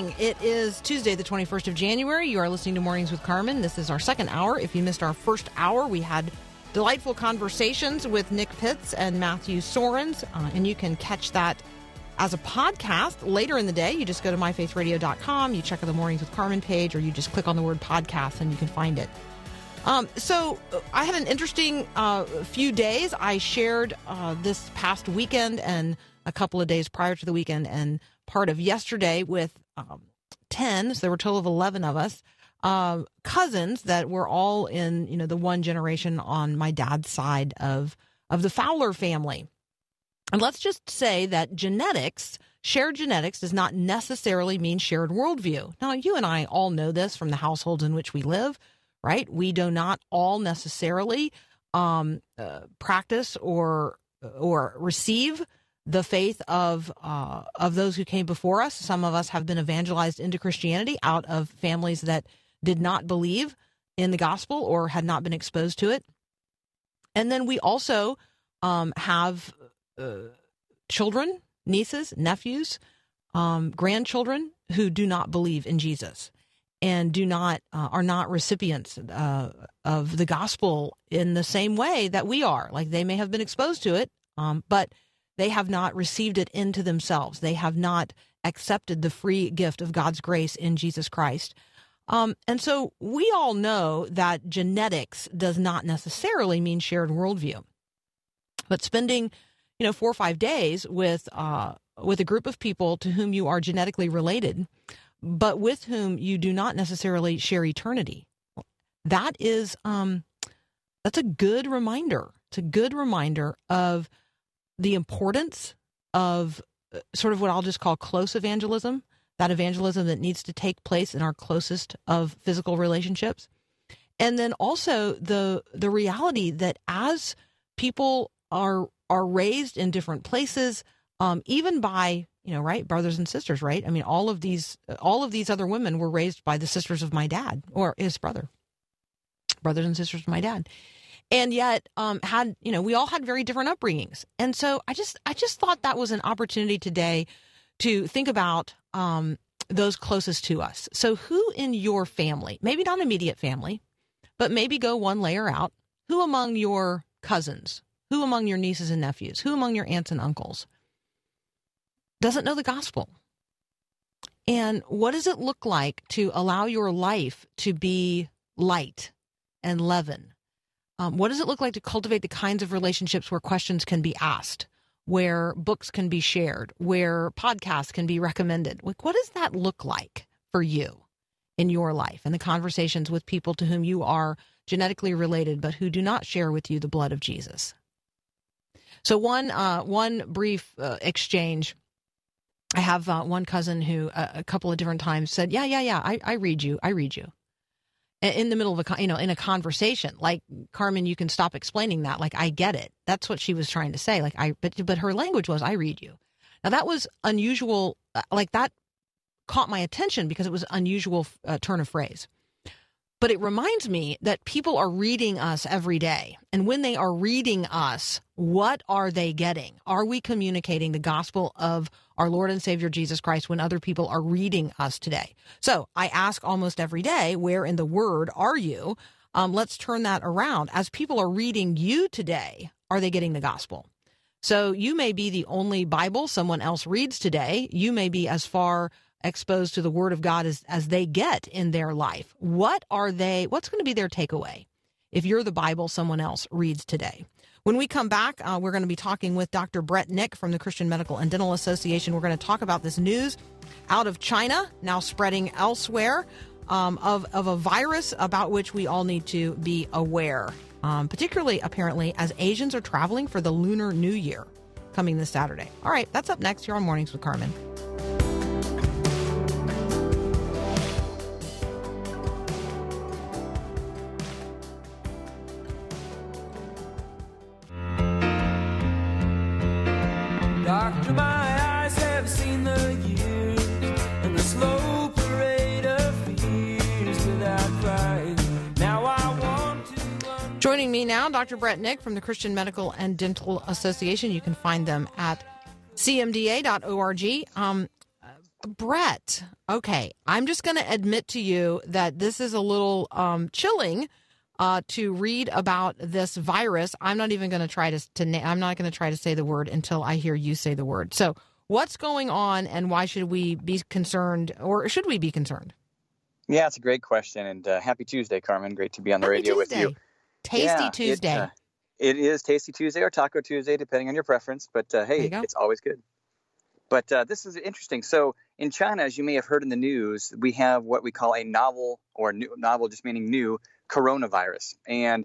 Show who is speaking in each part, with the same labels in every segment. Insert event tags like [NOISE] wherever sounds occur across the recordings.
Speaker 1: Morning. It is Tuesday, the 21st of January. You are listening to Mornings with Carmen. This is our second hour. If you missed our first hour, we had delightful conversations with Nick Pitts and Matthew Soerens, uh, and you can catch that as a podcast later in the day. You just go to myfaithradio.com, you check out the Mornings with Carmen page, or you just click on the word podcast and you can find it. Um, so uh, I had an interesting uh, few days. I shared uh, this past weekend and a couple of days prior to the weekend and part of yesterday with um, 10, so there were a total of 11 of us, uh, cousins that were all in, you know, the one generation on my dad's side of, of the Fowler family. And let's just say that genetics, shared genetics, does not necessarily mean shared worldview. Now, you and I all know this from the households in which we live, right? We do not all necessarily um, uh, practice or or receive the faith of uh, of those who came before us. Some of us have been evangelized into Christianity out of families that did not believe in the gospel or had not been exposed to it. And then we also um, have uh, children, nieces, nephews, um, grandchildren who do not believe in Jesus and do not uh, are not recipients uh, of the gospel in the same way that we are. Like they may have been exposed to it, um, but they have not received it into themselves. They have not accepted the free gift of God's grace in Jesus Christ. Um, and so we all know that genetics does not necessarily mean shared worldview. But spending, you know, four or five days with uh, with a group of people to whom you are genetically related, but with whom you do not necessarily share eternity, that is um, that's a good reminder. It's a good reminder of the importance of uh, sort of what I'll just call close evangelism, that evangelism that needs to take place in our closest of physical relationships. And then also the the reality that as people are are raised in different places, um, even by you know right brothers and sisters, right? I mean, all of these all of these other women were raised by the sisters of my dad or his brother, brothers and sisters of my dad, and yet um, had you know we all had very different upbringings. And so i just i just thought that was an opportunity today to think about um, those closest to us. So who in your family maybe not immediate family but maybe go one layer out who among your cousins who among your nieces and nephews who among your aunts and uncles doesn't know the gospel? And what does it look like to allow your life to be light and leaven um, what does it look like to cultivate the kinds of relationships where questions can be asked, where books can be shared, where podcasts can be recommended? Like, what does that look like for you in your life and the conversations with people to whom you are genetically related but who do not share with you the blood of Jesus? So one uh, one brief uh, exchange. I have uh, one cousin who uh, a couple of different times said, "Yeah, yeah, yeah, I, I read you, I read you." In the middle of a you know in a conversation. Like carmen you can stop explaining that. Like i get it. That's what she was trying to say. Like i but but her language was i read you. Now that was unusual uh, like that caught my attention because it was unusual uh, turn of phrase but it reminds me that people are reading us every day. And when they are reading us, what are they getting? Are we communicating the gospel of our Lord and Savior Jesus Christ when other people are reading us today? So I ask almost every day, where in the Word are you? Um, let's turn that around. As people are reading you today, are they getting the gospel? So you may be the only Bible someone else reads today. You may be as far exposed to the word of God as, as they get in their life. What are they, what's going to be their takeaway if you're the Bible someone else reads today? When we come back, uh, we're going to be talking with Dr. Bret Nick from the Christian Medical and Dental Association. We're going to talk about this news out of China, now spreading elsewhere. um, of, of a virus about which we all need to be aware, um, particularly apparently as Asians are traveling for the Lunar New Year coming this Saturday. All right, that's up next here on Mornings with Carmen. Dr. Bret Nick from the Christian Medical and Dental Association. You can find them at cmda.org. Um, Bret, okay, I'm just going to admit to you that this is a little um, chilling uh, to read about this virus. I'm not even going to try to, to na- I'm not going to try to say the word until I hear you say the word. So, what's going on, and why should we be concerned, or should we be concerned?
Speaker 2: Yeah, it's a great question, and uh, happy Tuesday, Carmen. Great to be on the
Speaker 1: Happy
Speaker 2: radio
Speaker 1: Tuesday.
Speaker 2: with you.
Speaker 1: Tasty
Speaker 2: Yeah, it,
Speaker 1: Tuesday.
Speaker 2: uh, It is Tasty Tuesday or Taco Tuesday, depending on your preference. But uh, hey, it's always good. But uh, this is interesting. So in China, as you may have heard in the news, we have what we call a novel or new, novel, just meaning new coronavirus. And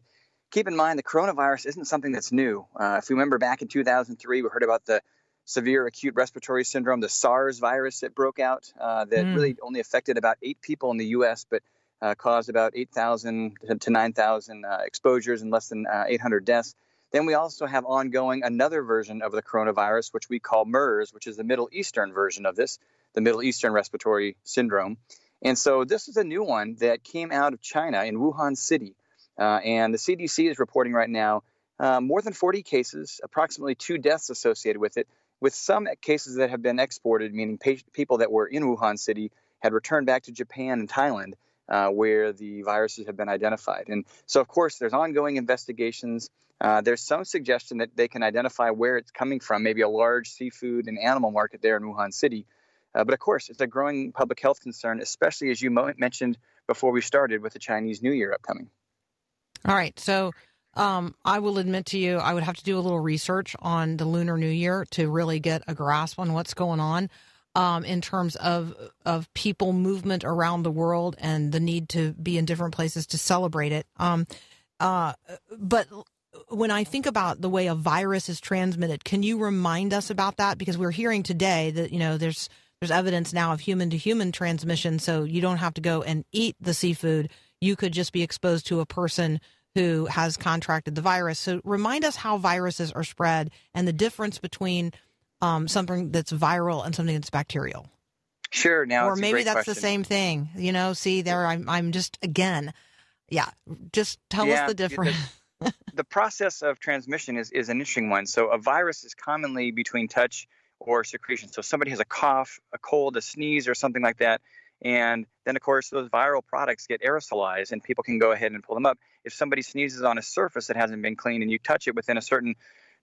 Speaker 2: keep in mind, the coronavirus isn't something that's new. Uh, if we remember back in 2003, we heard about the severe acute respiratory syndrome, the SARS virus that broke out, uh, that
Speaker 1: Mm.
Speaker 2: really only affected about eight people in the U.S., but uh, caused about 8,000 to- to 9,000 uh, exposures and less than uh, 800 deaths. Then we also have ongoing another version of the coronavirus, which we call MERS, which is the Middle Eastern version of this, the Middle Eastern Respiratory Syndrome. And so this is a new one that came out of China in Wuhan City. Uh, and the CDC is reporting right now uh, more than 40 cases, approximately two deaths associated with it, with some cases that have been exported, meaning people that were in Wuhan City had returned back to Japan and Thailand, uh, where the viruses have been identified. And so, of course, there's ongoing investigations. Uh, there's some suggestion that they can identify where it's coming from, maybe a large seafood and animal market there in Wuhan City. Uh, but of course, it's a growing public health concern, especially as you mo- mentioned before we started with the Chinese New Year upcoming.
Speaker 1: All right. So um, I will admit to you, I would have to do a little research on the Lunar New Year to really get a grasp on what's going on um, in terms of of people movement around the world and the need to be in different places to celebrate it. Um, uh, but when I think about the way a virus is transmitted, can you remind us about that? Because we're hearing today that you know there's there's evidence now of human to human transmission, so you don't have to go and eat the seafood. You could just be exposed to a person who has contracted the virus. So remind us how viruses are spread and the difference between um, something that's viral and something that's bacterial.
Speaker 2: Sure. Now,
Speaker 1: or maybe that's
Speaker 2: question.
Speaker 1: the same thing. You know, see there, I'm, I'm just again, yeah. Just tell
Speaker 2: Yeah,
Speaker 1: us the difference. [LAUGHS]
Speaker 2: the process of transmission is, is an interesting one. So a virus is commonly between touch or secretion. So somebody has a cough, a cold, a sneeze, or something like that, and then of course those viral products get aerosolized, and people can go ahead and pull them up. If somebody sneezes on a surface that hasn't been cleaned and you touch it within a certain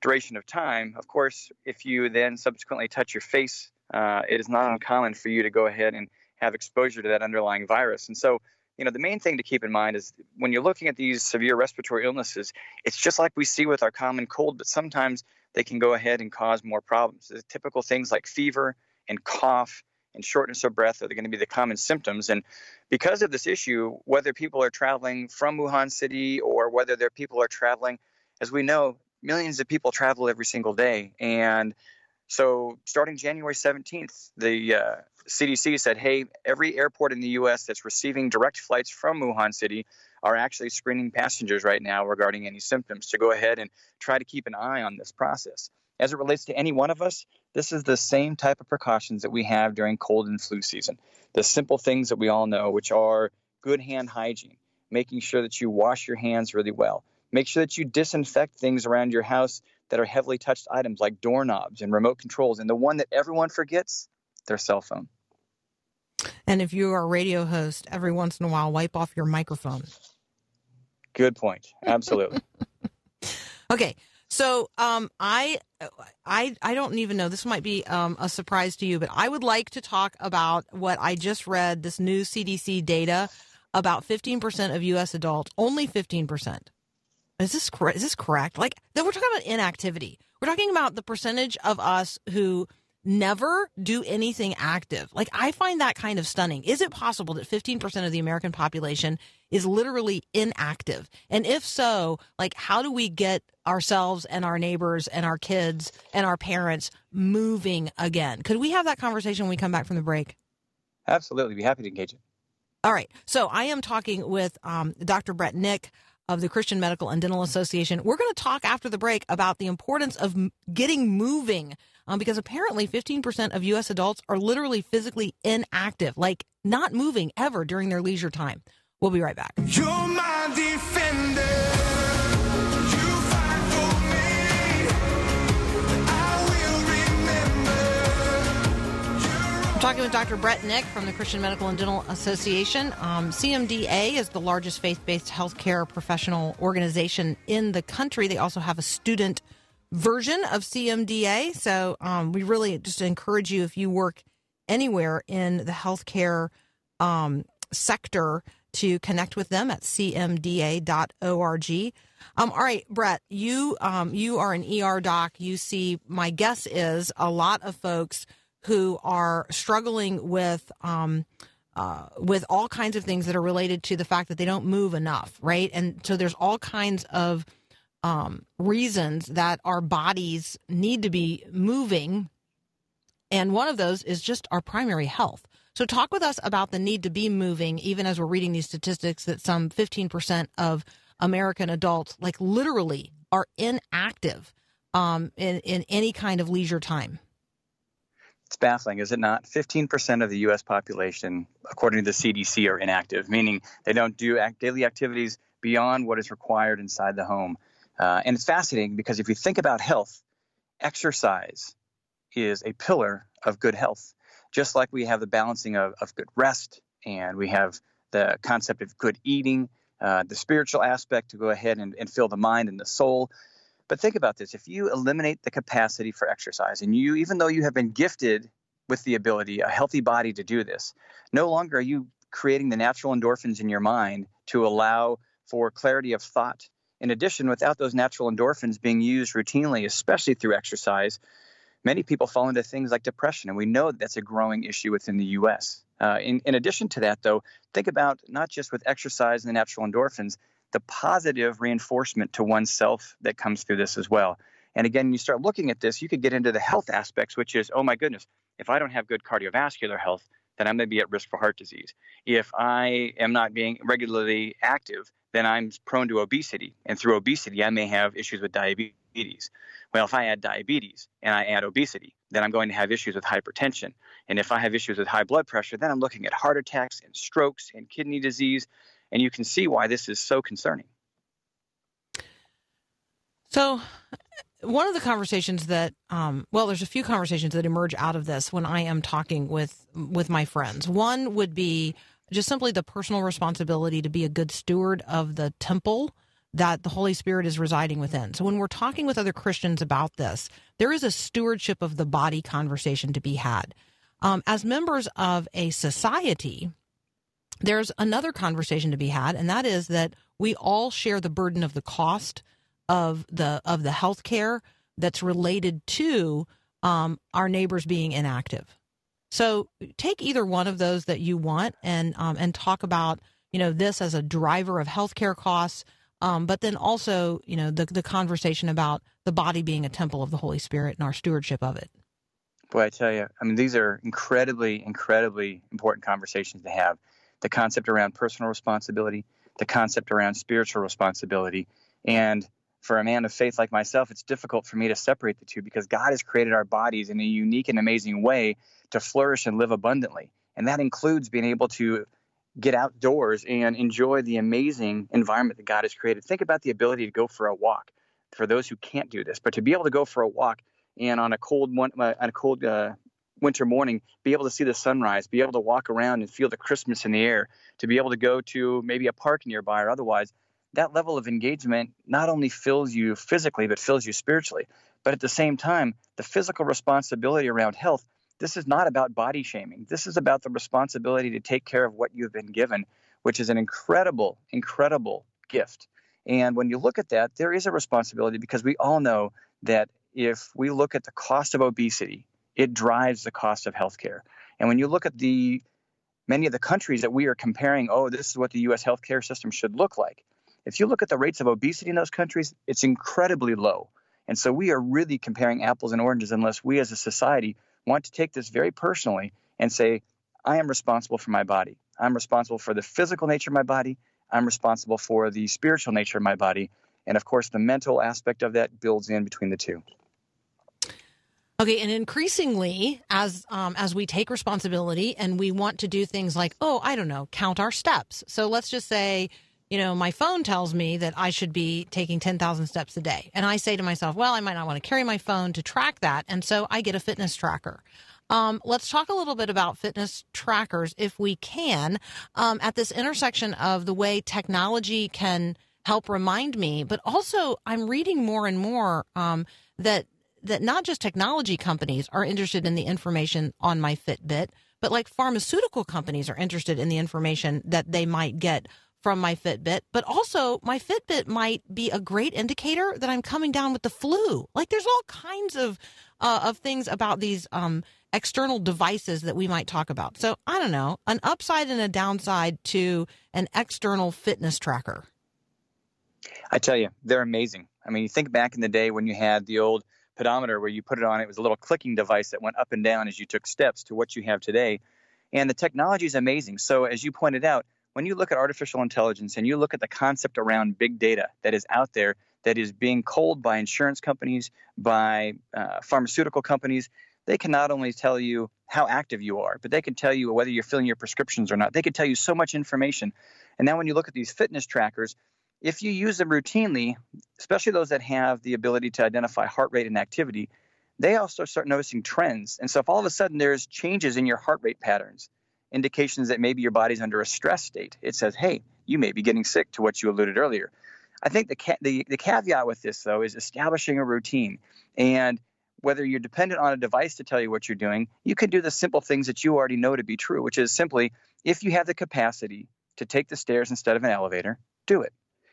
Speaker 2: duration of time, of course, if you then subsequently touch your face, uh, it is not uncommon for you to go ahead and have exposure to that underlying virus. And so you know the main thing to keep in mind is when you're looking at these severe respiratory illnesses it's just like we see with our common cold but sometimes they can go ahead and cause more problems the typical things like fever and cough and shortness of breath are going to be the common symptoms and because of this issue whether people are traveling from wuhan city or whether their people are traveling as we know millions of people travel every single day and so starting January 17th, the uh, CDC said, hey, every airport in the U.S. that's receiving direct flights from Wuhan City are actually screening passengers right now regarding any symptoms to go ahead and try to keep an eye on this process. As it relates to any one of us, this is the same type of precautions that we have during cold and flu season. The simple things that we all know, which are good hand hygiene, making sure that you wash your hands really well, make sure that you disinfect things around your house that are heavily touched items like doorknobs and remote controls. And the one that everyone forgets, their cell phone.
Speaker 1: and if you are a radio host, every once in a while, wipe off your microphone.
Speaker 2: Good point. Absolutely. [LAUGHS]
Speaker 1: Okay. So um, I, I, I don't even know. This might be um, a surprise to you, but I would like to talk about what I just read. This new CDC data about 15% of U.S. adults, only 15%. Is this correct? Is this correct? Like, then we're talking about inactivity. We're talking about the percentage of us who never do anything active. Like I find that kind of stunning. Is it possible that 15% of the American population is literally inactive? And if so, like how do we get ourselves and our neighbors and our kids and our parents moving again? Could we have that conversation when we come back from the break?
Speaker 2: Absolutely. Be happy to engage it.
Speaker 1: All right. So I am talking with um, Dr. Bret Nick of the Christian Medical and Dental Association. We're going to talk after the break about the importance of getting moving um, because apparently 15% of U.S. adults are literally physically inactive, like not moving ever during their leisure time. We'll be right back. Talking with Dr. Bret Nick from the Christian Medical and Dental Association. Um, CMDA is the largest faith based healthcare professional organization in the country. They also have a student version of CMDA. So um, we really just encourage you if you work anywhere in the healthcare um, sector to connect with them at cmda.org. Um, all right, Bret, you um, you are an ER doc. You see, my guess is a lot of folks who are struggling with um, uh, with all kinds of things that are related to the fact that they don't move enough, right? And so there's all kinds of um, reasons that our bodies need to be moving, and one of those is just our primary health. So, talk with us about the need to be moving, even as we're reading these statistics that some 15% of American adults, like literally, are inactive um, in, in any kind of leisure time.
Speaker 2: It's baffling, is it not? 15% of the U.S. population, according to the CDC, are inactive, meaning they don't do act- daily activities beyond what is required inside the home. Uh, and it's fascinating because if you think about health, exercise is a pillar of good health. Just like we have the balancing of, of good rest and we have the concept of good eating, uh, the spiritual aspect to go ahead and, and fill the mind and the soul. But think about this if you eliminate the capacity for exercise, and you, even though you have been gifted with the ability, a healthy body to do this, no longer are you creating the natural endorphins in your mind to allow for clarity of thought. In addition, without those natural endorphins being used routinely, especially through exercise, many people fall into things like depression, and we know that that's a growing issue within the U.S. Uh, in, in addition to that, though, think about not just with exercise and the natural endorphins, the positive reinforcement to oneself that comes through this as well. And again, you start looking at this, you could get into the health aspects, which is, oh my goodness, if I don't have good cardiovascular health, then I'm going to be at risk for heart disease. If I am not being regularly active, then I'm prone to obesity. And through obesity, I may have issues with diabetes. Well, if I add diabetes and I add obesity, then I'm going to have issues with hypertension. And if I have issues with high blood pressure, then I'm looking at heart attacks and strokes and kidney disease. And you can see why this is so concerning.
Speaker 1: So, one of the conversations that, um, well, there's a few conversations that emerge out of this when I am talking with with my friends. One would be just simply the personal responsibility to be a good steward of the temple that the Holy Spirit is residing within. So when we're talking with other Christians about this, there is a stewardship of the body conversation to be had. Um, as members of a society, there's another conversation to be had, and that is that we all share the burden of the cost of the of the health care that's related to um, our neighbors being inactive. So take either one of those that you want and um, and talk about you know this as a driver of healthcare costs, um, but then also you know the the conversation about the body being a temple of the Holy Spirit and our stewardship of it.
Speaker 2: Boy, I tell you, I mean, these are incredibly, incredibly important conversations to have. The concept around personal responsibility, the concept around spiritual responsibility, and for a man of faith like myself, it's difficult for me to separate the two because God has created our bodies in a unique and amazing way to flourish and live abundantly. And that includes being able to get outdoors and enjoy the amazing environment that God has created. Think about the ability to go for a walk for those who can't do this, but to be able to go for a walk and on a cold one, uh, on a cold uh, winter morning, be able to see the sunrise, be able to walk around and feel the Christmas in the air, to be able to go to maybe a park nearby or otherwise, that level of engagement not only fills you physically, but fills you spiritually. But at the same time, the physical responsibility around health, this is not about body shaming. This is about the responsibility to take care of what you've been given, which is an incredible, incredible gift. And when you look at that, there is a responsibility because we all know that if we look at the cost of obesity it drives the cost of healthcare. And when you look at the many of the countries that we are comparing, oh, this is what the U.S. healthcare system should look like. If you look at the rates of obesity in those countries, it's incredibly low. And so we are really comparing apples and oranges unless we as a society want to take this very personally and say, I am responsible for my body. I'm responsible for the physical nature of my body. I'm responsible for the spiritual nature of my body. And of course, the mental aspect of that builds in between the two.
Speaker 1: Okay, and increasingly, as um, as we take responsibility and we want to do things like, oh, I don't know, count our steps. So let's just say, you know, my phone tells me that I should be taking ten thousand steps a day, and I say to myself, well, I might not want to carry my phone to track that, and so I get a fitness tracker. Um, let's talk a little bit about fitness trackers, if we can, um, at this intersection of the way technology can help remind me, but also I'm reading more and more um, that that not just technology companies are interested in the information on my Fitbit, but like pharmaceutical companies are interested in the information that they might get from my Fitbit, but also my Fitbit might be a great indicator that I'm coming down with the flu. Like there's all kinds of uh, of things about these um, external devices that we might talk about. So I don't know, an upside and a downside to an external fitness tracker.
Speaker 2: I tell you, they're amazing. I mean, you think back in the day when you had the old pedometer where you put it on, it was a little clicking device that went up and down as you took steps to what you have today. And the technology is amazing. So, as you pointed out, when you look at artificial intelligence and you look at the concept around big data that is out there, that is being culled by insurance companies, by uh, pharmaceutical companies, they can not only tell you how active you are, but they can tell you whether you're filling your prescriptions or not. They can tell you so much information. And now, when you look at these fitness trackers, if you use them routinely, especially those that have the ability to identify heart rate and activity, they also start noticing trends. And so if all of a sudden there's changes in your heart rate patterns, indications that maybe your body's under a stress state, it says, hey, you may be getting sick to what you alluded earlier. I think the, ca- the, the caveat with this, though, is establishing a routine. And whether you're dependent on a device to tell you what you're doing, you can do the simple things that you already know to be true, which is simply if you have the capacity to take the stairs instead of an elevator, do it.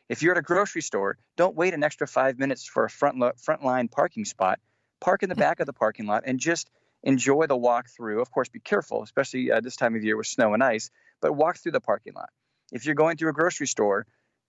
Speaker 2: If you're at a grocery store, don't wait an extra five minutes for a front lo- front line parking spot. Park in the back of the parking lot and just enjoy the walk through. Of course, be careful, especially uh, this time of year with snow and ice, but walk through the parking lot. If you're going through a grocery store,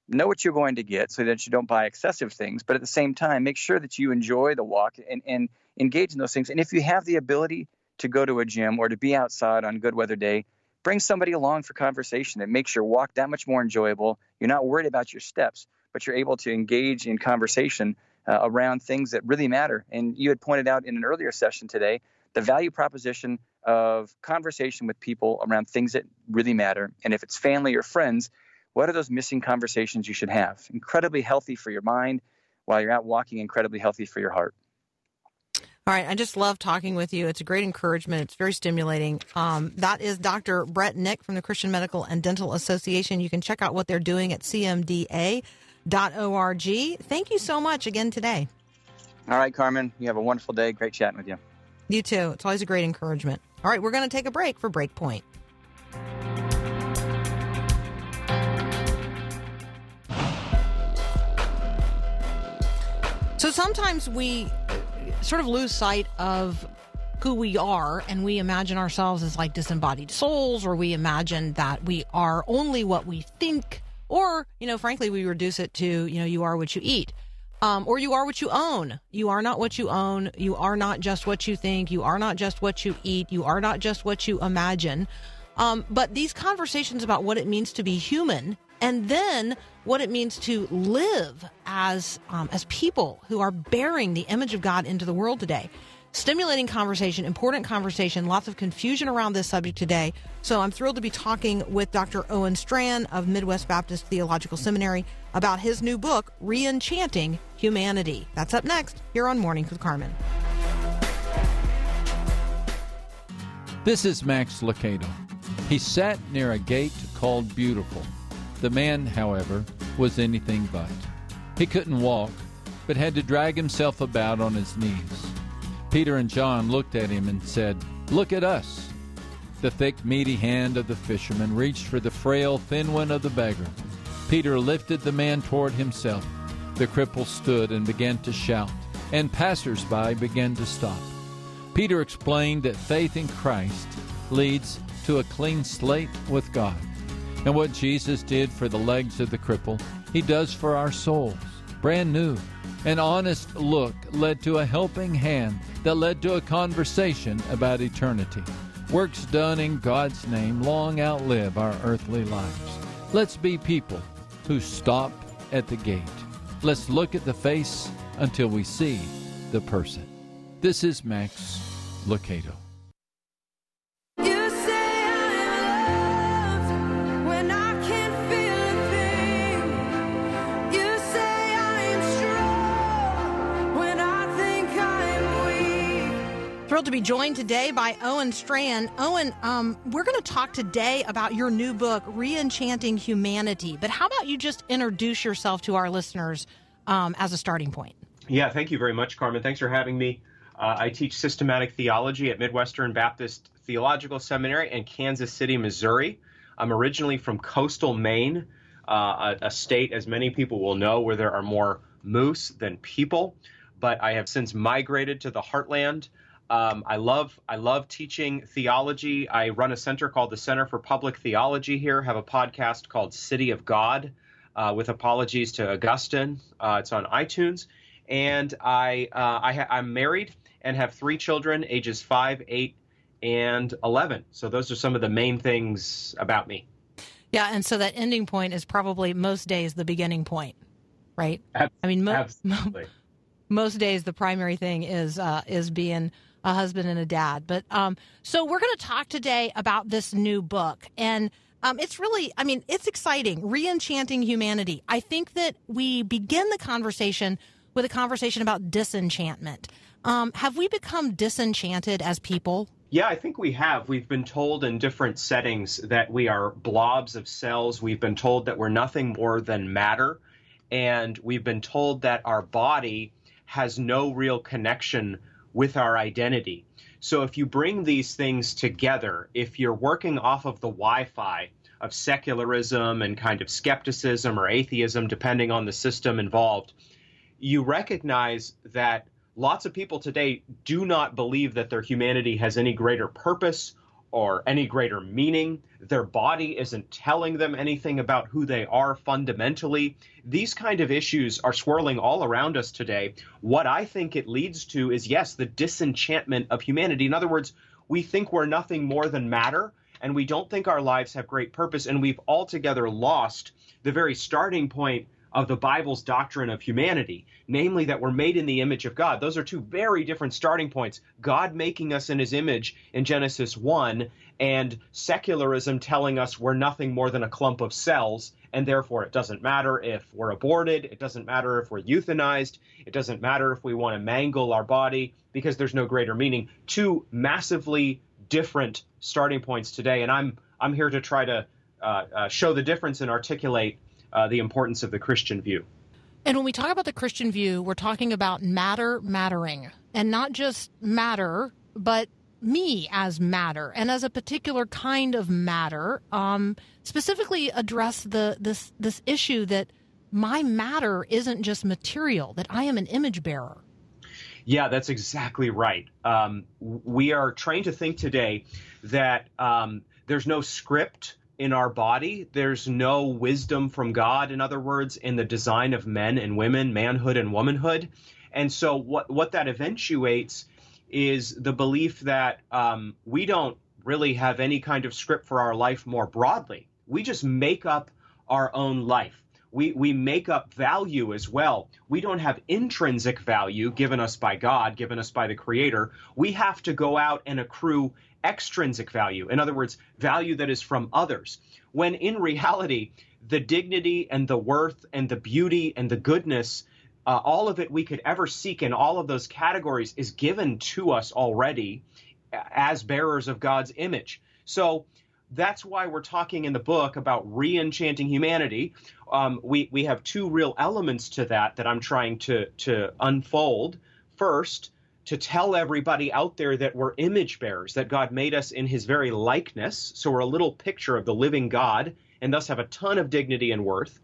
Speaker 2: know what you're going to get so that you don't buy excessive things, but at the same time, make sure that you enjoy the walk and, and engage in those things. And if you have the ability to go to a gym or to be outside on good weather day, bring somebody along for conversation that makes your walk that much more enjoyable. You're not worried about your steps, but you're able to engage in conversation uh, around things that really matter. And you had pointed out in an earlier session today the value proposition of conversation with people around things that really matter. And if it's family or friends, what are those missing conversations you should have? Incredibly healthy for your mind while you're out walking, incredibly healthy for your heart.
Speaker 1: All right. I just love talking with you. It's a great encouragement. It's very stimulating. Um, that is Dr. Bret Nick from the Christian Medical and Dental Association. You can check out what they're doing at cmda.org. Thank you so much again today.
Speaker 2: All right, Carmen. You have a wonderful day. Great chatting with you.
Speaker 1: You too. It's always a great encouragement. All right. We're going to take a break for Breakpoint. So sometimes we sort of lose sight of who we are and we imagine ourselves as like disembodied souls or we imagine that we are only what we think or you know frankly we reduce it to you know you are what you eat. Um, or you are what you own. You are not what you own. You are not just what you think. You are not just what you eat. You are not just what you imagine. Um, but these conversations about what it means to be human and then what it means to live as um, as people who are bearing the image of God into the world today. Stimulating conversation, important conversation, lots of confusion around this subject today. So I'm thrilled to be talking with Dr. Owen Strachan of Midwest Baptist Theological Seminary about his new book, Reenchanting Humanity. That's up next here on Mornings with Carmen.
Speaker 3: This is Max Lucado. He sat near a gate called Beautiful the man, however, was anything but. He couldn't walk, but had to drag himself about on his knees. Peter and John looked at him and said, Look at us. The thick, meaty hand of the fisherman reached for the frail, thin one of the beggar. Peter lifted the man toward himself. The cripple stood and began to shout, and passers-by began to stop. Peter explained that faith in Christ leads to a clean slate with God. And what Jesus did for the legs of the cripple, he does for our souls. Brand new. An honest look led to a helping hand that led to a conversation about eternity. Works done in God's name long outlive our earthly lives. Let's be people who stop at the gate. Let's look at the face until we see the person. This is Max Lucado.
Speaker 1: Thrilled to be joined today by Owen Strachan. Owen, um, we're going to talk today about your new book, Reenchanting Humanity. But how about you just introduce yourself to our listeners um, as a starting point?
Speaker 4: Yeah, thank you very much, Carmen. Thanks for having me. Uh, I teach systematic theology at Midwestern Baptist Theological Seminary in Kansas City, Missouri. I'm originally from coastal Maine, uh, a, a state, as many people will know, where there are more moose than people. But I have since migrated to the heartland. Um, I love I love teaching theology. I run a center called the Center for Public Theology here. Have a podcast called City of God, uh, with apologies to Augustine. Uh, it's on iTunes and I uh, I ha- I'm married and have three children, ages five, eight, and eleven. So those are some of the main things about me.
Speaker 1: Yeah, and so that ending point is probably most days the beginning point, right?
Speaker 4: Ab-
Speaker 1: I mean, mo-
Speaker 4: Absolutely. [LAUGHS]
Speaker 1: most days the primary thing is uh, is being a husband and a dad. But um, so we're going to talk today about this new book, and um, it's really, I mean, it's exciting. Reenchanting humanity. I think that we begin the conversation with a conversation about disenchantment. Um, have we become disenchanted as people?
Speaker 4: Yeah, I think we have. We've been told in different settings that we are blobs of cells. We've been told that we're nothing more than matter. And we've been told that our body has no real connection with our identity. So if you bring these things together, if you're working off of the Wi Fi of secularism and kind of skepticism or atheism, depending on the system involved, you recognize that lots of people today do not believe that their humanity has any greater purpose or any greater meaning. Their body isn't telling them anything about who they are fundamentally. These kind of issues are swirling all around us today. What I think it leads to is, yes, the disenchantment of humanity. In other words, we think we're nothing more than matter, and we don't think our lives have great purpose, and we've altogether lost the very starting point of the Bible's doctrine of humanity, namely that we're made in the image of God. Those are two very different starting points. God making us in his image in Genesis 1, and secularism telling us we're nothing more than a clump of cells, and therefore it doesn't matter if we're aborted, it doesn't matter if we're euthanized, it doesn't matter if we want to mangle our body, because there's no greater meaning. Two massively different starting points today, and I'm I'm here to try to uh, uh, show the difference and articulate uh, the importance of the Christian view.
Speaker 1: And when we talk about the Christian view, we're talking about matter mattering, and not just matter, but me as matter, and as a particular kind of matter. Um, specifically, address the this this issue that my matter isn't just material; that I am an image bearer.
Speaker 4: Yeah, that's exactly right. Um, we are trained to think today that um, there's no script in our body. There's no wisdom from God, in other words, in the design of men and women, manhood and womanhood. And so, what, what that eventuates is the belief that um, we don't really have any kind of script for our life more broadly. We just make up our own life. We, we make up value as well. We don't have intrinsic value given us by God, given us by the Creator. We have to go out and accrue extrinsic value. In other words, value that is from others. When in reality, the dignity and the worth and the beauty and the goodness, uh, all of it we could ever seek in all of those categories is given to us already as bearers of God's image. So that's why we're talking in the book about re-enchanting humanity. Um, we we have two real elements to that that I'm trying to to unfold. First, to tell everybody out there that we're image bearers, that God made us in His very likeness, so we're a little picture of the living God, and thus have a ton of dignity and worth.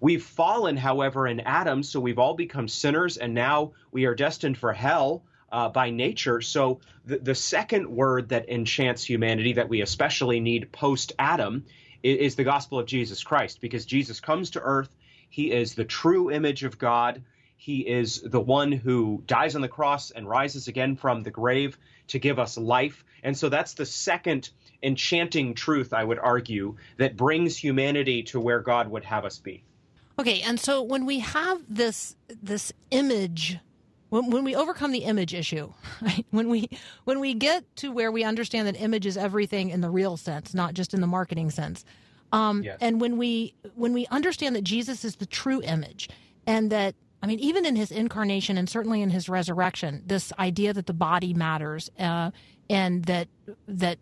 Speaker 4: We've fallen, however, in Adam, so we've all become sinners, and now we are destined for hell uh, by nature. So the, the second word that enchants humanity that we especially need post Adam is, is the gospel of Jesus Christ, because Jesus comes to earth. He is the true image of God. He is the one who dies on the cross and rises again from the grave to give us life. And so that's the second enchanting truth, I would argue, that brings humanity to where God would have us be.
Speaker 1: Okay, and so when we have this this image when, when we overcome the image issue, [LAUGHS] right? When we when we get to where we understand that image is everything in the real sense, not just in the marketing sense, um,
Speaker 4: Yes.
Speaker 1: and when we when we understand that Jesus is the true image, and that I mean, even in his incarnation and certainly in his resurrection, this idea that the body matters, uh, and that that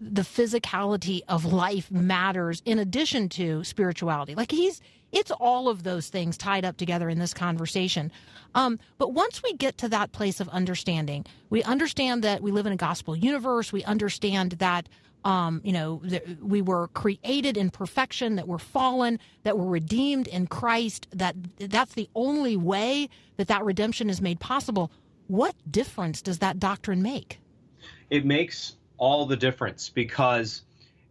Speaker 1: the physicality of life matters in addition to spirituality. Like he's, it's all of those things tied up together in this conversation. Um, but once we get to that place of understanding, we understand that we live in a gospel universe. We understand that, um, you know, that we were created in perfection, that we're fallen, that we're redeemed in Christ, that that's the only way that that redemption is made possible. What difference does that doctrine make?
Speaker 4: it makes all the difference because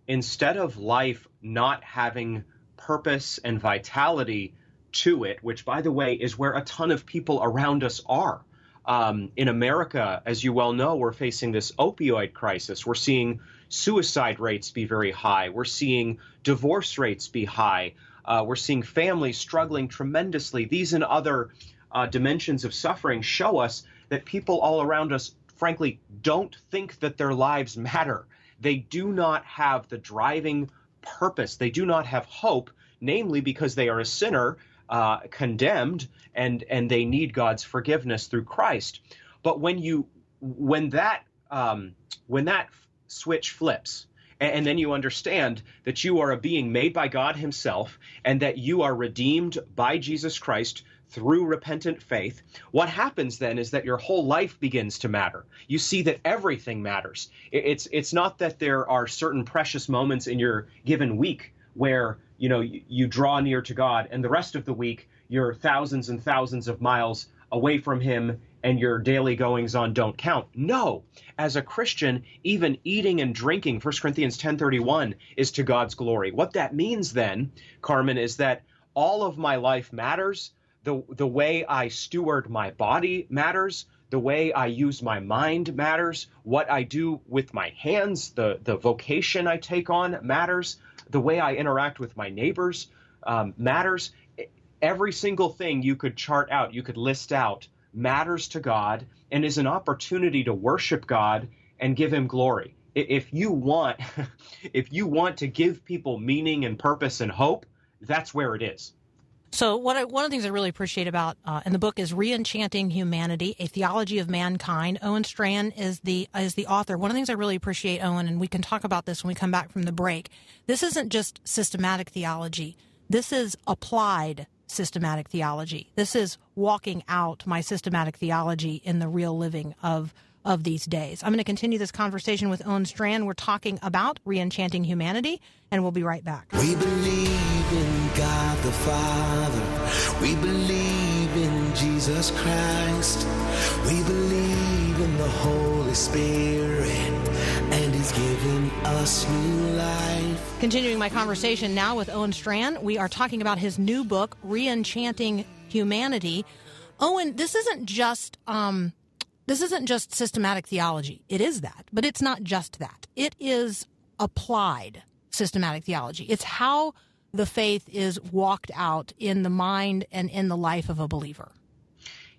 Speaker 4: instead of life not having purpose and vitality to it, which, by the way, is where a ton of people around us are. Um, in America, as you well know, we're facing this opioid crisis. We're seeing suicide rates be very high. We're seeing divorce rates be high. Uh, we're seeing families struggling tremendously. These and other uh, dimensions of suffering show us that people all around us, frankly, don't think that their lives matter. They do not have the driving purpose. They do not have hope, namely because they are a sinner, uh, condemned, and and they need God's forgiveness through Christ. But when you when that um, when that switch flips, and, then you understand that you are a being made by God Himself, and that you are redeemed by Jesus Christ through repentant faith, what happens then is that your whole life begins to matter. You see that everything matters. It's it's not that there are certain precious moments in your given week where you know you, you draw near to God, and the rest of the week you're thousands and thousands of miles away from Him, and your daily goings on don't count. No, as a Christian, even eating and drinking, 1 Corinthians 10:31 is to God's glory. What that means then, Carmen, is that all of my life matters. The the way I steward my body matters. The way I use my mind matters. What I do with my hands, the the vocation I take on matters. The way I interact with my neighbors um, matters. Every single thing you could chart out, you could list out, matters to God and is an opportunity to worship God and give Him glory. If you want, [LAUGHS] if you want to give people meaning and purpose and hope, that's where it is.
Speaker 1: So, what I, one of the things I really appreciate about uh, in the book is "Reenchanting Humanity: A Theology of Mankind." Owen Strachan is the is the author. One of the things I really appreciate, Owen, and we can talk about this when we come back from the break. This isn't just systematic theology. This is applied systematic theology. This is walking out my systematic theology in the real living of of these days. I'm going to continue this conversation with Owen Strachan. We're talking about reenchanting humanity, and we'll be right back.
Speaker 5: We believe in God the Father. We believe in Jesus Christ. We believe in the Holy Spirit. And He's given us new life.
Speaker 1: Continuing my conversation now with Owen Strachan, we are talking about his new book, Reenchanting Humanity. Owen, this isn't just um, this isn't just systematic theology. It is that, but it's not just that. It is applied systematic theology. It's how the faith is walked out in the mind and in the life of a believer.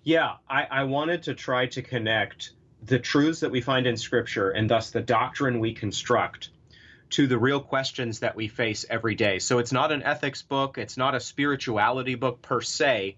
Speaker 4: Yeah, I, I wanted to try to connect the truths that we find in Scripture and thus the doctrine we construct to the real questions that we face every day. So it's not an ethics book, it's not a spirituality book per se,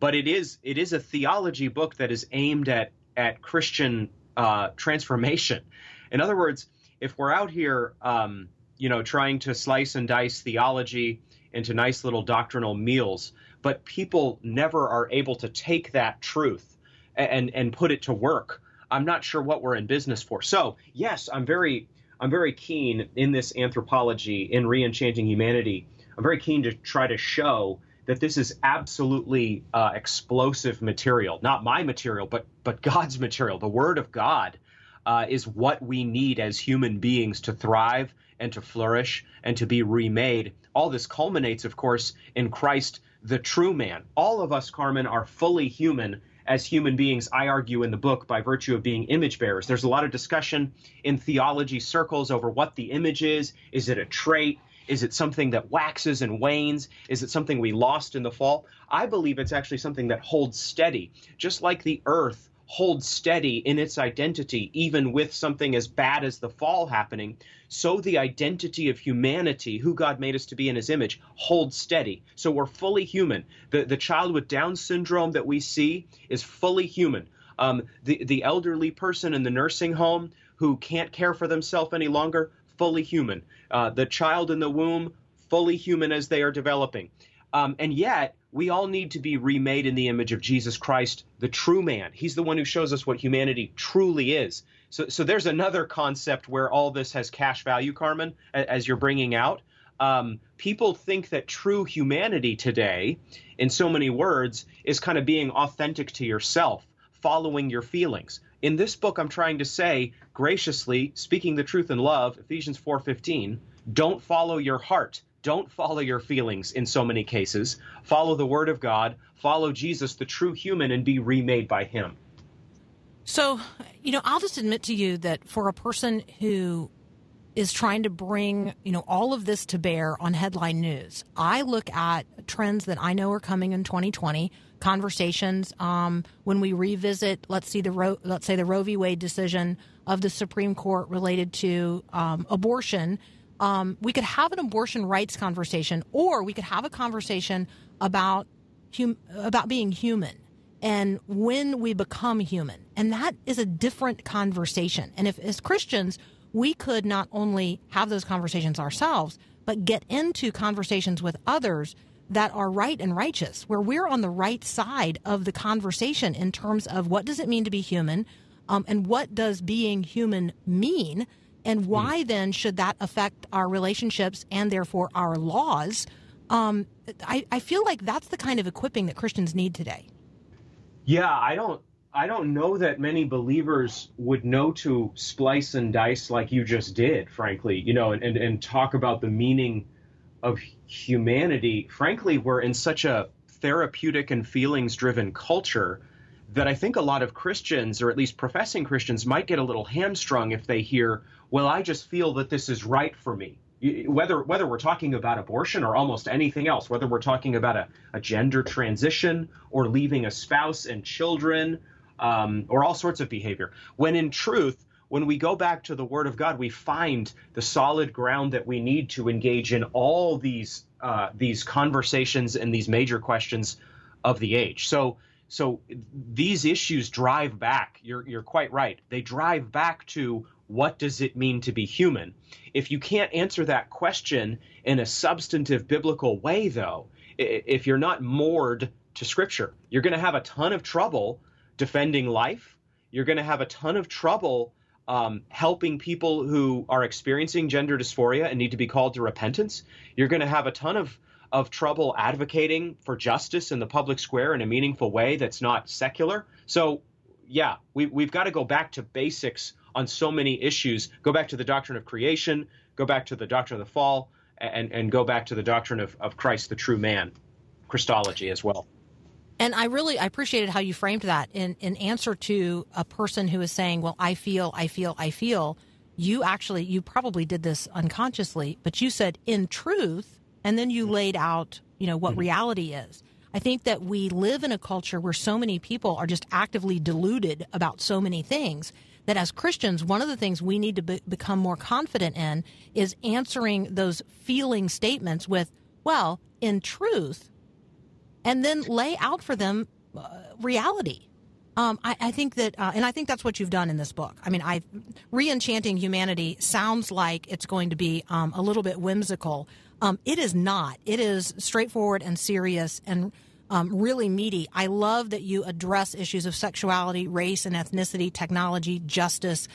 Speaker 4: but it is it is a theology book that is aimed at at Christian uh, transformation. In other words, if we're out here, um, you know, trying to slice and dice theology into nice little doctrinal meals, but people never are able to take that truth and and put it to work. I'm not sure what we're in business for. So yes, I'm very I'm very keen in this anthropology in reenchanting humanity. I'm very keen to try to show that this is absolutely uh, explosive material, not my material, but but God's material. The Word of God uh, is what we need as human beings to thrive and to flourish and to be remade. All this culminates, of course, in Christ, the true man. All of us, Carmen, are fully human as human beings, I argue in the book, by virtue of being image bearers. There's a lot of discussion in theology circles over what the image is. Is it a trait? Is it something that waxes and wanes? Is it something we lost in the fall? I believe it's actually something that holds steady, just like the earth holds steady in its identity, even with something as bad as the fall happening, so the identity of humanity, who God made us to be in his image, holds steady. So we're fully human. The, the child with Down syndrome that we see is fully human. Um, the, the elderly person in the nursing home who can't care for themselves any longer, fully human. Uh, the child in the womb, fully human as they are developing. Um, and yet, we all need to be remade in the image of Jesus Christ, the true man. He's the one who shows us what humanity truly is. So, so there's another concept where all this has cash value, Carmen, as you're bringing out. Um, people think that true humanity today, in so many words, is kind of being authentic to yourself, following your feelings. In this book, I'm trying to say graciously, speaking the truth in love, Ephesians 4:15, don't follow your heart don't follow your feelings in so many cases. Follow the Word of God, follow Jesus, the true human, and be remade by Him.
Speaker 1: So, you know, I'll just admit to you that for a person who is trying to bring, you know, all of this to bear on headline news, I look at trends that I know are coming in 2020, conversations um, when we revisit, let's see the Ro- let's say the Roe v. Wade decision of the Supreme Court related to um, abortion um, we could have an abortion rights conversation, or we could have a conversation about hum- about being human and when we become human, and that is a different conversation. And if as Christians we could not only have those conversations ourselves, but get into conversations with others that are right and righteous, where we're on the right side of the conversation in terms of what does it mean to be human, um, and what does being human mean and why mm. then should that affect our relationships and therefore our laws? Um, I, I feel like that's the kind of equipping that Christians need today.
Speaker 4: Yeah, I don't I don't know that many believers would know to splice and dice like you just did, frankly, you know, and, and, and talk about the meaning of humanity. Frankly, we're in such a therapeutic and feelings driven culture that I think a lot of Christians, or at least professing Christians, might get a little hamstrung if they hear, well, I just feel that this is right for me. Whether whether we're talking about abortion or almost anything else, whether we're talking about a, a gender transition or leaving a spouse and children, um, or all sorts of behavior, when in truth, when we go back to the Word of God, we find the solid ground that we need to engage in all these uh, these conversations and these major questions of the age. So so these issues drive back. You're you're quite right. They drive back to what does it mean to be human? If you can't answer that question in a substantive biblical way, though, if you're not moored to Scripture, you're going to have a ton of trouble defending life. You're going to have a ton of trouble um, helping people who are experiencing gender dysphoria and need to be called to repentance. You're going to have a ton of of trouble advocating for justice in the public square in a meaningful way that's not secular. So, yeah, we, we've got to go back to basics on so many issues. Go back to the doctrine of creation, go back to the doctrine of the fall, and, and go back to the doctrine of, of Christ, the true man, Christology as well.
Speaker 1: And I really I appreciated how you framed that in, in answer to a person who is saying, Well, I feel, I feel, I feel. You actually, you probably did this unconsciously, but you said, in truth, and then you laid out, you know, what mm-hmm. reality is. I think that we live in a culture where so many people are just actively deluded about so many things that as Christians, one of the things we need to be- become more confident in is answering those feeling statements with, well, in truth, and then lay out for them uh, reality. Um, I, I, think that, uh, and I think that's what you've done in this book. I mean, I re-enchanting humanity sounds like it's going to be um, a little bit whimsical, um, it is not. It is straightforward and serious and um, really meaty. I love that you address issues of sexuality, race and ethnicity, technology, justice,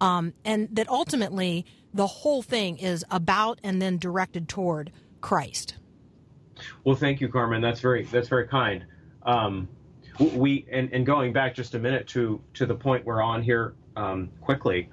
Speaker 1: um, and that ultimately the whole thing is about and then directed toward Christ.
Speaker 4: Well, thank you, Carmen. That's very that's very kind. Um, we and, and going back just a minute to to the point we're on here um, quickly.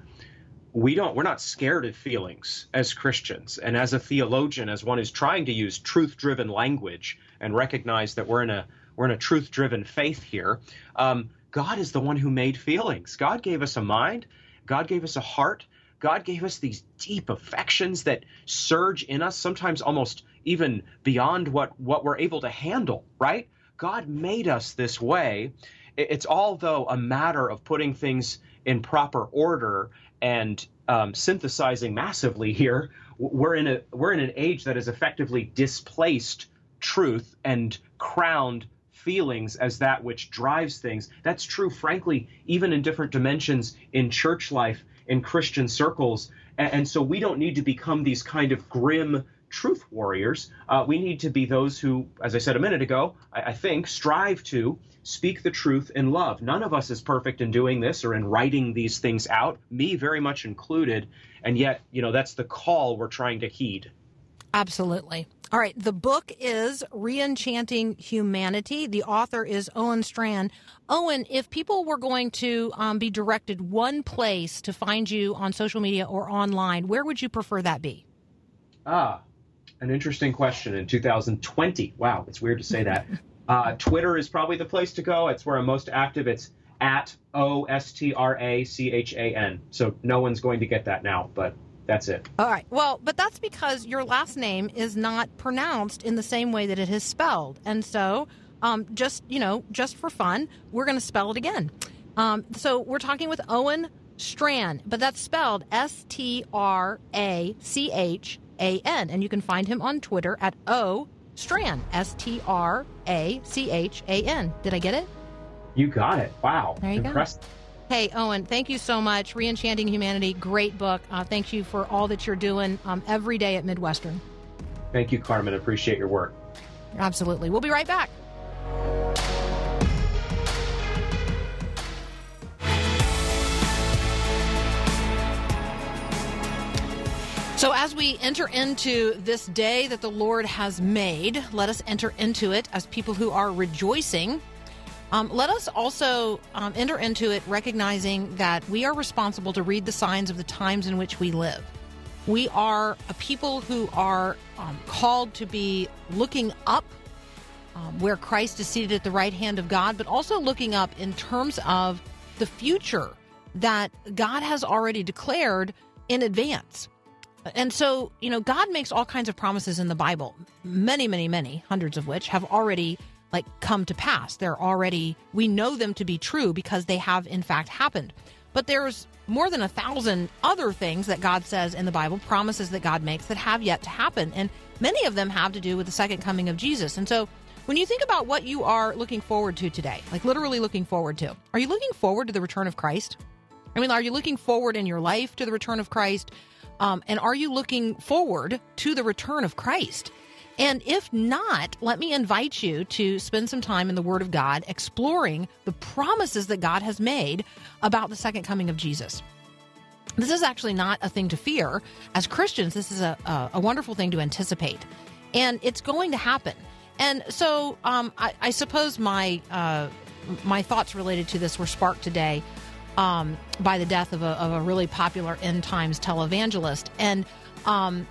Speaker 4: We don't. We're not scared of feelings as Christians, and as a theologian, as one who's trying to use truth-driven language and recognize that we're in a we're in a truth-driven faith here. Um, God is the one who made feelings. God gave us a mind. God gave us a heart. God gave us these deep affections that surge in us, sometimes almost even beyond what, what we're able to handle, right? God made us this way. It's all, though, a matter of putting things in proper order and um, synthesizing massively here. We're in, a, we're in an age that has effectively displaced truth and crowned feelings as that which drives things. That's true, frankly, even in different dimensions in church life, in Christian circles. And, and so we don't need to become these kind of grim truth warriors. Uh, we need to be those who, as I said a minute ago, I, I think, strive to speak the truth in love. None of us is perfect in doing this or in writing these things out, me very much included. And yet, you know, that's the call we're trying to heed.
Speaker 1: Absolutely. All right. The book is Reenchanting Humanity. The author is Owen Strachan. Owen, if people were going to um, be directed one place to find you on social media or online, where would you prefer that be?
Speaker 4: Ah, an interesting question in 2020. Wow, it's weird to say that. [LAUGHS] uh, Twitter is probably the place to go. It's where I'm most active. It's at O S T R A C H A N. So no one's going to get that now, but that's it.
Speaker 1: All right. Well, but that's because your last name is not pronounced in the same way that it is spelled. And so, um, just, you know, just for fun, we're going to spell it again. Um, so we're talking with Owen Strachan, but that's spelled S T R A C H A N. And you can find him on Twitter at O Strachan, S T R A C H A N. Did I get it?
Speaker 4: You got it. Wow.
Speaker 1: There you
Speaker 4: Impressive.
Speaker 1: go. Hey, Owen, thank you so much. Reenchanting Humanity, great book. Uh, thank you for all that you're doing um, every day at Midwestern.
Speaker 4: Thank you, Carmen. Appreciate your work.
Speaker 1: Absolutely. We'll be right back. So, as we enter into this day that the Lord has made, let us enter into it as people who are rejoicing. Um, let us also um, enter into it recognizing that we are responsible to read the signs of the times in which we live. We are a people who are um, called to be looking up um, where Christ is seated at the right hand of God, but also looking up in terms of the future that God has already declared in advance. And so, you know, God makes all kinds of promises in the Bible, many, many, many, hundreds of which have already like come to pass. They're already we know them to be true because they have in fact happened. But there's more than a thousand other things that God says in the Bible, promises that God makes that have yet to happen. And many of them have to do with the second coming of Jesus. And so when you think about what you are looking forward to today, like literally looking forward to, are you looking forward to the return of Christ? I mean, are you looking forward in your life to the return of Christ? Um, and are you looking forward to the return of Christ? And if not, let me invite you to spend some time in the Word of God exploring the promises that God has made about the second coming of Jesus. This is actually not a thing to fear. As Christians, this is a, a, a wonderful thing to anticipate. And it's going to happen. And so um, I, I, suppose my, uh, my thoughts related to this were sparked today um, by the death of a, of a, really popular end times televangelist. And, um,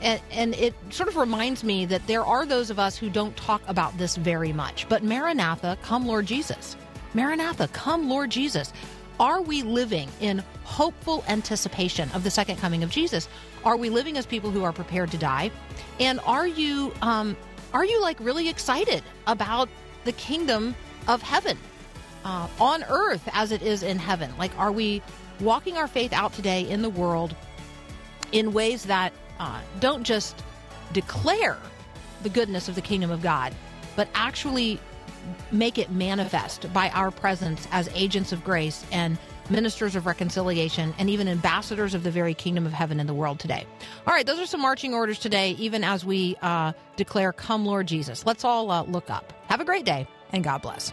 Speaker 1: and, and it sort of reminds me that there are those of us who don't talk about this very much. But Maranatha, come Lord Jesus. Maranatha, come Lord Jesus. Are we living in hopeful anticipation of the second coming of Jesus? Are we living as people who are prepared to die? And are you um, are you like really excited about the kingdom of heaven? Uh, on earth as it is in heaven? Like, are we walking our faith out today in the world in ways that uh, don't just declare the goodness of the kingdom of God, but actually make it manifest by our presence as agents of grace and ministers of reconciliation and even ambassadors of the very kingdom of heaven in the world today. All right, those are some marching orders today, even as we uh, declare, Come, Lord Jesus. Let's all uh, look up. Have a great day, and God bless.